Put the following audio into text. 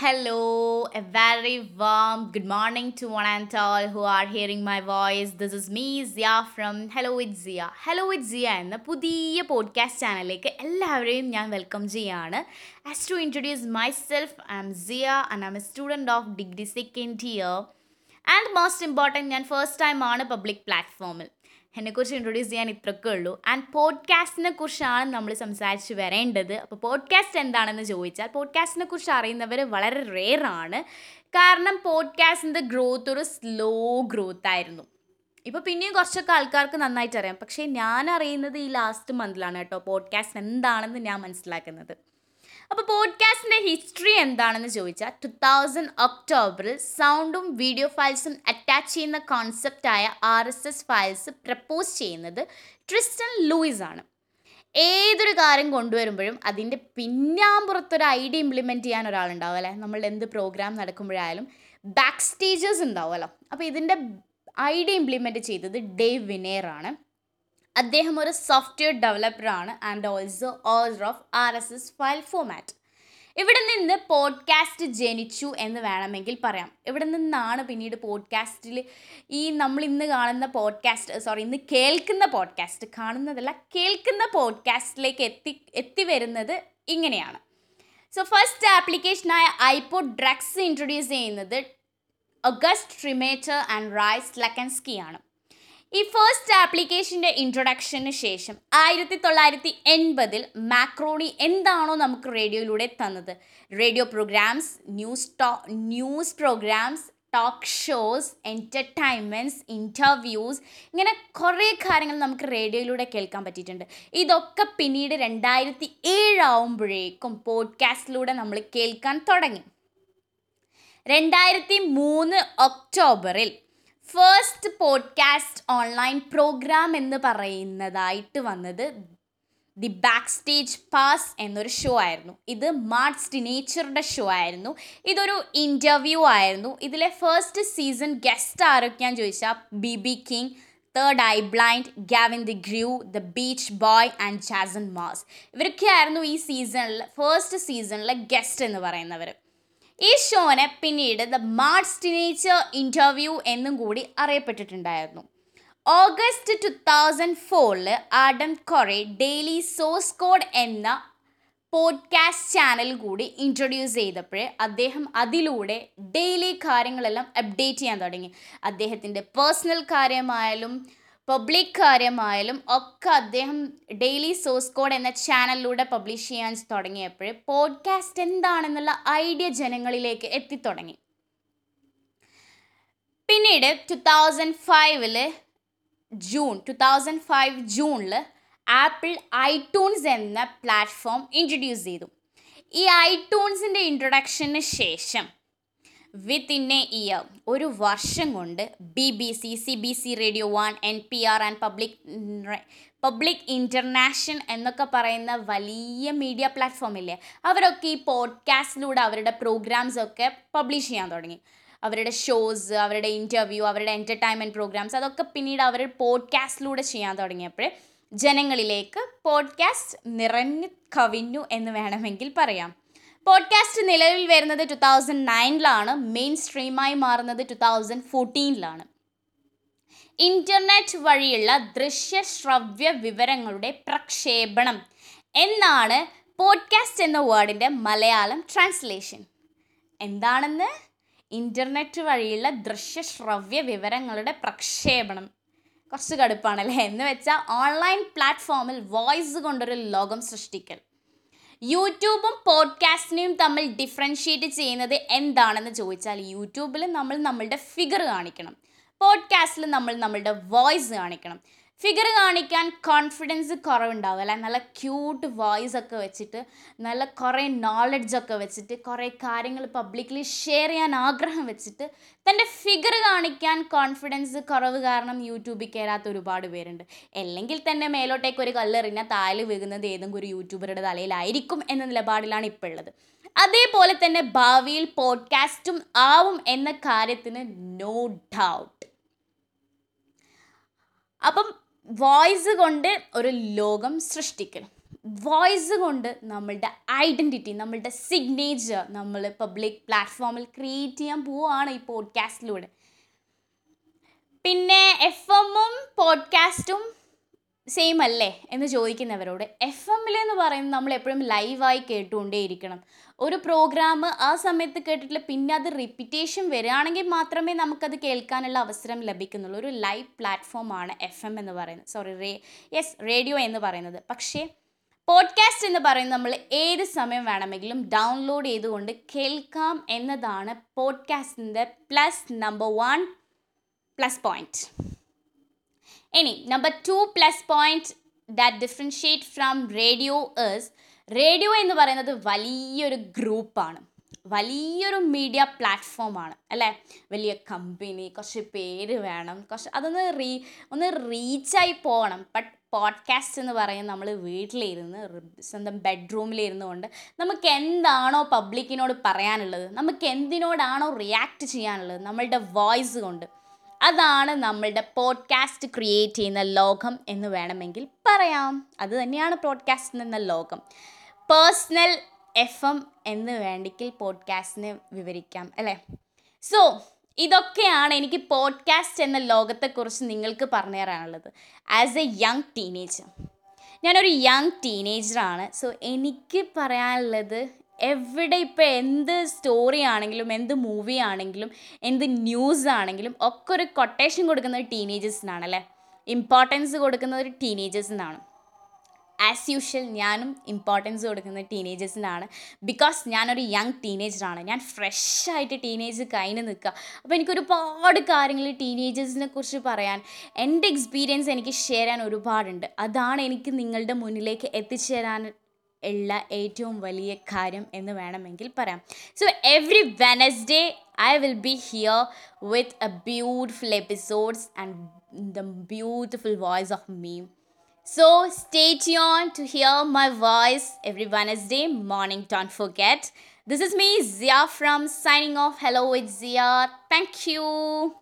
Hello, a very warm good morning to one and all who are hearing my voice. This is me Zia from hello with Zia. Hello with Zia എന്ന പുതിയ podcast ചാനലിലേക്ക് എല്ലാവരെയും ഞാൻ welcome ചെയ്യാണ് as to introduce myself I'm Zia and I'm a student of degree second year and most important ഞാൻ first time ആണ് public പ്ലാറ്റ്ഫോമിൽ എന്നെക്കുറിച്ച് ഇൻട്രൊഡ്യൂസ് ചെയ്യാൻ ഇത്രയൊക്കെ ഉള്ളൂ. ആൻഡ് പോഡ്കാസ്റ്റിനെ കുറിച്ചാണ് നമ്മൾ സംസാരിച്ച് വരേണ്ടത്. അപ്പോൾ പോഡ്കാസ്റ്റ് എന്താണെന്ന് ചോദിച്ചാൽ പോഡ്കാസ്റ്റിനെ കുറിച്ച് അറിയുന്നവർ വളരെ ആണ്. കാരണം പോഡ്കാസ്റ്റിന്റെ ഗ്രോത്ത് ഒരു സ്ലോ ഗ്രോത്ത് ആയിരുന്നു. ഇപ്പോൾ പിന്നെയും കുറച്ചൊക്കെ ആൾക്കാർക്ക് നന്നായിട്ട് അറിയാം പക്ഷേ ഞാൻ അറിയുന്നത് ഈ ലാസ്റ്റ് മന്തിലാണ് കേട്ടോ. പോഡ്കാസ്റ്റ് എന്താണെന്ന് ഞാൻ മനസ്സിലാക്കുന്നത്. അപ്പോൾ പോഡ്കാസ്റ്റിന്റെ ഹിസ്റ്ററി എന്താണെന്ന് ചോദിച്ചാൽ ടു തൗസൻഡ് ഒക്ടോബറിൽ സൗണ്ടും വീഡിയോ ഫയൽസും അറ്റാച്ച് ചെയ്യുന്ന കോൺസെപ്റ്റായ R S S files propose ചെയ്യുന്നത് ട്രിസ്റ്റൻ ലൂയിസ് ആണ്. ഏതൊരു കാര്യം കൊണ്ടുവരുമ്പോഴും അതിന്റെ പിന്നാമ്പുറത്തൊരു ഐഡിയ ഇംപ്ലിമെന്റ് ചെയ്യാൻ ഒരാളുണ്ടാവും അല്ലേ? നമ്മൾ എന്ത് പ്രോഗ്രാം നടക്കുമ്പോഴായാലും ബാക്ക് സ്റ്റേജസ് ഉണ്ടാവുമല്ലോ അപ്പോൾ ഇതിന്റെ ഐഡിയ ഇംപ്ലിമെന്റ് ചെയ്തത് ഡേവ് ആണ്. അദ്ദേഹം ഒരു software ഡെവലപ്പറാണ് and also order of R S S file format ഇവിടെ നിന്ന് പോഡ്കാസ്റ്റ് ജനിച്ചു എന്ന് വേണമെങ്കിൽ പറയാം. ഇവിടെ നിന്നാണ് പിന്നീട് പോഡ്കാസ്റ്റിൽ ഈ നമ്മൾ ഇന്ന് കാണുന്ന പോഡ്കാസ്റ്റ് സോറി ഇന്ന് കേൾക്കുന്ന പോഡ്കാസ്റ്റ് കാണുന്നതല്ല കേൾക്കുന്ന പോഡ്കാസ്റ്റിലേക്ക് എത്തി എത്തി വരുന്നത് ഇങ്ങനെയാണ്. സോ ഫസ്റ്റ് ആപ്ലിക്കേഷനായ ഐപോഡ് ഡ്രഗ്സ് ഇൻട്രൊഡ്യൂസ് ചെയ്യുന്നത് August Trometer and Ray Slakinski ആണ്. ഈ ഫസ്റ്റ് ആപ്ലിക്കേഷന്റെ ഇൻട്രൊഡക്ഷന് ശേഷം ആയിരത്തി തൊള്ളായിരത്തി എൺപതിൽ മാക്രോണി എന്താണോ നമുക്ക് റേഡിയോയിലൂടെ തന്നത്? Radio programmes news to news programs talk shows entertainments interviews ഇങ്ങനെ കുറേ കാര്യങ്ങൾ നമുക്ക് റേഡിയോയിലൂടെ കേൾക്കാൻ പറ്റിയിട്ടുണ്ട്. ഇതൊക്കെ പിന്നീട് രണ്ടായിരത്തി ഏഴാവുമ്പോഴേക്കും പോഡ്കാസ്റ്റിലൂടെ നമ്മൾ കേൾക്കാൻ തുടങ്ങി. രണ്ടായിരത്തി മൂന്ന് ഒക്ടോബറിൽ ഫസ്റ്റ് പോഡ്കാസ്റ്റ് ഓൺലൈൻ പ്രോഗ്രാം എന്ന് പറയുന്നതായിട്ട് വന്നത് ദി ബാക്ക് സ്റ്റേജ് പാസ് എന്നൊരു ഷോ ആയിരുന്നു. ഇത് മാർട്സ് ടിനേച്ചറുടെ ഷോ ആയിരുന്നു. ഇതൊരു ഇന്റർവ്യൂ ആയിരുന്നു. ഇതിലെ ഫസ്റ്റ് സീസൺ ഗസ്റ്റ് ആരൊക്കെയാന്ന് ചോദിച്ചാൽ B B King third eye blind Gavin DeGraw the Beach Boy and Jason Mraz ഇവരൊക്കെയായിരുന്നു ഈ സീസണിൽ ഫസ്റ്റ് സീസണിലെ ഗസ്റ്റ് എന്ന് പറയുന്നവർ ഈ ഷോനെ പിന്നീട് ദ മാർട്സ് ടീനേച്ചർ ഇന്റർവ്യൂ എന്നും കൂടി അറിയപ്പെട്ടിട്ടുണ്ടായിരുന്നു. ഓഗസ്റ്റ് ടു തൗസൻഡ് ഫോറിൽ Adam Curry daily source code എന്ന പോഡ്കാസ്റ്റ് ചാനൽ കൂടി ഇൻട്രൊഡ്യൂസ് ചെയ്തപ്പോൾ അദ്ദേഹം അതിലൂടെ ഡെയിലി കാര്യങ്ങളെല്ലാം അപ്ഡേറ്റ് ചെയ്യാൻ തുടങ്ങി. അദ്ദേഹത്തിന്റെ പേഴ്സണൽ കാര്യമായാലും പബ്ലിക് കാര്യമായാലും ഒക്കെ അദ്ദേഹം ഡെയിലി സോഴ്സ് കോഡ് എന്ന ചാനലിലൂടെ പബ്ലിഷ് ചെയ്യാൻ തുടങ്ങിയപ്പോൾ പോഡ്കാസ്റ്റ് എന്താണെന്നുള്ള ഐഡിയ ജനങ്ങളിലേക്ക് എത്തിത്തുടങ്ങി. പിന്നീട് ടു തൗസൻഡ് ഫൈവിൽ ജൂൺ ടു തൗസൻഡ് ഫൈവ് ജൂണിൽ ആപ്പിൾ ഐടൂൺസ് എന്ന പ്ലാറ്റ്ഫോം ഇൻട്രൊഡ്യൂസ് ചെയ്തു. ഈ ഐട്യൂൺസിന്റെ ഇൻട്രൊഡക്ഷന് ശേഷം വിത്ത് ഇൻ എ ഇയർ ഒരു വർഷം കൊണ്ട് B B C C B C radio one N P R and public public international എന്നൊക്കെ പറയുന്ന വലിയ മീഡിയ പ്ലാറ്റ്ഫോം ഇല്ലേ? അവരൊക്കെ ഈ പോഡ്കാസ്റ്റിലൂടെ അവരുടെ പ്രോഗ്രാംസ് ഒക്കെ പബ്ലിഷ് ചെയ്യാൻ തുടങ്ങി. അവരുടെ ഷോസ് അവരുടെ ഇന്റർവ്യൂ അവരുടെ എന്റർടൈൻമെന്റ് പ്രോഗ്രാംസ് അതൊക്കെ പിന്നീട് അവർ പോഡ്കാസ്റ്റിലൂടെ ചെയ്യാൻ തുടങ്ങിയപ്പോൾ ജനങ്ങളിലേക്ക് പോഡ്കാസ്റ്റ് നിറഞ്ഞു കവിഞ്ഞു എന്ന് വേണമെങ്കിൽ പറയാം. പോഡ്കാസ്റ്റ് നിലവിൽ വരുന്നത് ടു തൗസൻഡ് നയനിലാണ് മെയിൻ സ്ട്രീമായി മാറുന്നത് ടു തൗസൻഡ് ഫോർട്ടീനിലാണ് ഇന്റർനെറ്റ് വഴിയുള്ള ദൃശ്യ ശ്രവ്യ വിവരങ്ങളുടെ പ്രക്ഷേപണം എന്നാണ് പോഡ്കാസ്റ്റ് എന്ന വേർഡിന്റെ മലയാളം ട്രാൻസ്ലേഷൻ എന്താണെന്ന്? ഇന്റർനെറ്റ് വഴിയുള്ള ദൃശ്യ ശ്രവ്യ വിവരങ്ങളുടെ പ്രക്ഷേപണം. കുറച്ച് കടുപ്പാണല്ലേ? എന്ന് വെച്ചാൽ ഓൺലൈൻ പ്ലാറ്റ്ഫോമിൽ വോയിസ് കൊണ്ടൊരു ലോകം സൃഷ്ടിക്കൽ. യൂട്യൂബും പോഡ്കാസ്റ്റിനെയും തമ്മിൽ ഡിഫറൻഷ്യേറ്റ് ചെയ്യുന്നത് എന്താണെന്ന് ചോദിച്ചാൽ യൂട്യൂബിൽ നമ്മൾ നമ്മളുടെ ഫിഗർ കാണിക്കണം. പോഡ്കാസ്റ്റിൽ നമ്മൾ നമ്മളുടെ വോയിസ് കാണിക്കണം. ഫിഗർ കാണിക്കാൻ കോൺഫിഡൻസ് കുറവുണ്ടാവും അല്ലെ? നല്ല ക്യൂട്ട് വോയിസ് ഒക്കെ വെച്ചിട്ട് നല്ല കുറേ നോളജ് ഒക്കെ വെച്ചിട്ട് കുറേ കാര്യങ്ങൾ പബ്ലിക്കലി ഷെയർ ചെയ്യാൻ ആഗ്രഹം വെച്ചിട്ട് തന്റെ ഫിഗർ കാണിക്കാൻ കോൺഫിഡൻസ് കുറവ് കാരണം യൂട്യൂബിൽ കയറാത്ത ഒരുപാട് പേരുണ്ട്. അല്ലെങ്കിൽ തന്നെ മേലോട്ടേക്ക് ഒരു കല്ലെറിഞ്ഞാൽ താൽ വീകുന്നത് ഏതെങ്കിലും ഒരു യൂട്യൂബറുടെ തലയിലായിരിക്കും എന്ന നിലപാടിലാണ് ഇപ്പോൾ ഉള്ളത് അതേപോലെ തന്നെ ഭാവിയിൽ പോഡ്കാസ്റ്റും ആവും എന്ന കാര്യത്തിന് നോ ഡൗട്ട് അപ്പം വോയിസ് കൊണ്ട് ഒരു ലോകം സൃഷ്ടിക്കണം. വോയിസ് കൊണ്ട് നമ്മളുടെ ഐഡന്റിറ്റി നമ്മളുടെ സിഗ്നേച്ചർ നമ്മൾ പബ്ലിക് പ്ലാറ്റ്ഫോമിൽ ക്രിയേറ്റ് ചെയ്യാൻ പോവുകയാണ് ഈ പോഡ്കാസ്റ്റിലൂടെ പിന്നെ എഫ് എമ്മും പോഡ്കാസ്റ്റും സെയിം അല്ലേ? എന്ന് ചോദിക്കുന്നവരോട് എഫ് എമ്മിൽ എന്ന് പറയുന്നത് നമ്മൾ എപ്പോഴും ലൈവായി കേട്ടുകൊണ്ടേയിരിക്കണം. ഒരു പ്രോഗ്രാം ആ സമയത്ത് കേട്ടിട്ടില്ല പിന്നെ അത് റിപ്പീറ്റേഷൻ വരികയാണെങ്കിൽ മാത്രമേ നമുക്കത് കേൾക്കാനുള്ള അവസരം ലഭിക്കുന്നുള്ളൂ. ഒരു ലൈവ് പ്ലാറ്റ്ഫോമാണ് എഫ് എം എന്ന് പറയുന്നത്. സോറി റേ യെസ് റേഡിയോ എന്ന് പറയുന്നത്. പക്ഷേ പോഡ്കാസ്റ്റ് എന്ന് പറയുന്നത് നമ്മൾ ഏത് സമയം വേണമെങ്കിലും ഡൗൺലോഡ് ചെയ്തുകൊണ്ട് കേൾക്കാം എന്നതാണ് പോഡ്കാസ്റ്റിന്റെ plus number one plus point ഇനി number two plus point that differentiate from radio ഏഴ്സ് radio എന്ന് പറയുന്നത് വലിയൊരു ഗ്രൂപ്പാണ് വലിയൊരു മീഡിയ പ്ലാറ്റ്ഫോമാണ് അല്ലേ? വലിയ കമ്പനി കുറച്ച് പേര് വേണം കുറച്ച് അതൊന്ന് റീ ഒന്ന് റീച്ചായി പോകണം. ബട്ട് പോഡ്കാസ്റ്റ് എന്ന് പറയുന്നത് നമ്മൾ വീട്ടിലിരുന്ന് സ്വന്തം ബെഡ്റൂമിലിരുന്നു കൊണ്ട് നമുക്ക് എന്താണോ പബ്ലിക്കിനോട് പറയാനുള്ളത് നമുക്ക് എന്തിനോടാണോ റിയാക്ട് ചെയ്യാനുള്ളത് നമ്മളുടെ വോയിസ് കൊണ്ട് അതാണ് നമ്മളുടെ പോഡ്കാസ്റ്റ് ക്രിയേറ്റ് ചെയ്യുന്ന ലോകം എന്ന് വേണമെങ്കിൽ പറയാം. അത് തന്നെയാണ് പോഡ്കാസ്റ്റ് എന്ന ലോകം. പേഴ്സണൽ എഫ് എം എന്ന് വേണ്ടെങ്കിൽ പോഡ്കാസ്റ്റിനെ വിവരിക്കാം അല്ലേ? സോ ഇതൊക്കെയാണ് എനിക്ക് പോഡ്കാസ്റ്റ് എന്ന ലോകത്തെക്കുറിച്ച് നിങ്ങൾക്ക് പറഞ്ഞു തരാനുള്ളത് ആസ് എ യങ് ടീനേജർ ഞാനൊരു യങ് ടീനേജറാണ് സോ എനിക്ക് പറയാനുള്ളത് എവിടെ ഇപ്പോൾ എന്ത് സ്റ്റോറി ആണെങ്കിലും എന്ത് മൂവി ആണെങ്കിലും എന്ത് ന്യൂസ് ആണെങ്കിലും ഒക്കെ ഒരു കൊട്ടേഷൻ കൊടുക്കുന്നത് ടീനേജേഴ്സിനാണ് അല്ലേ? ഇമ്പോർട്ടൻസ് കൊടുക്കുന്നത് ടീനേജേഴ്സിനാണ് ആസ് യൂഷ്വൽ ഞാനും ഇമ്പോർട്ടൻസ് കൊടുക്കുന്നത് ടീനേജേഴ്സിനാണ് ബിക്കോസ് ഞാനൊരു യങ് ടീനേജറാണ് ഞാൻ ഫ്രഷായിട്ട് ടീനേജ് കഴിഞ്ഞ് നിൽക്കുക അപ്പോൾ എനിക്ക് ഒരുപാട് കാര്യങ്ങൾ ടീനേജേഴ്സിനെ കുറിച്ച് പറയാൻ എന്റെ എക്സ്പീരിയൻസ് എനിക്ക് ഷെയർ ചെയ്യാൻ ഒരുപാടുണ്ട്. അതാണ് എനിക്ക് നിങ്ങളുടെ മുന്നിലേക്ക് എത്തിച്ചേരാൻ ഉള്ള ഏറ്റവും വലിയ കാര്യം എന്ന് വേണമെങ്കിൽ പറയാം so every Wednesday I will be here with a beautiful episodes and the beautiful voice of me So stay tuned to hear my voice every Wednesday morning. Don't forget. This is me, Zia from signing off. Hello, it's Zia. Thank you.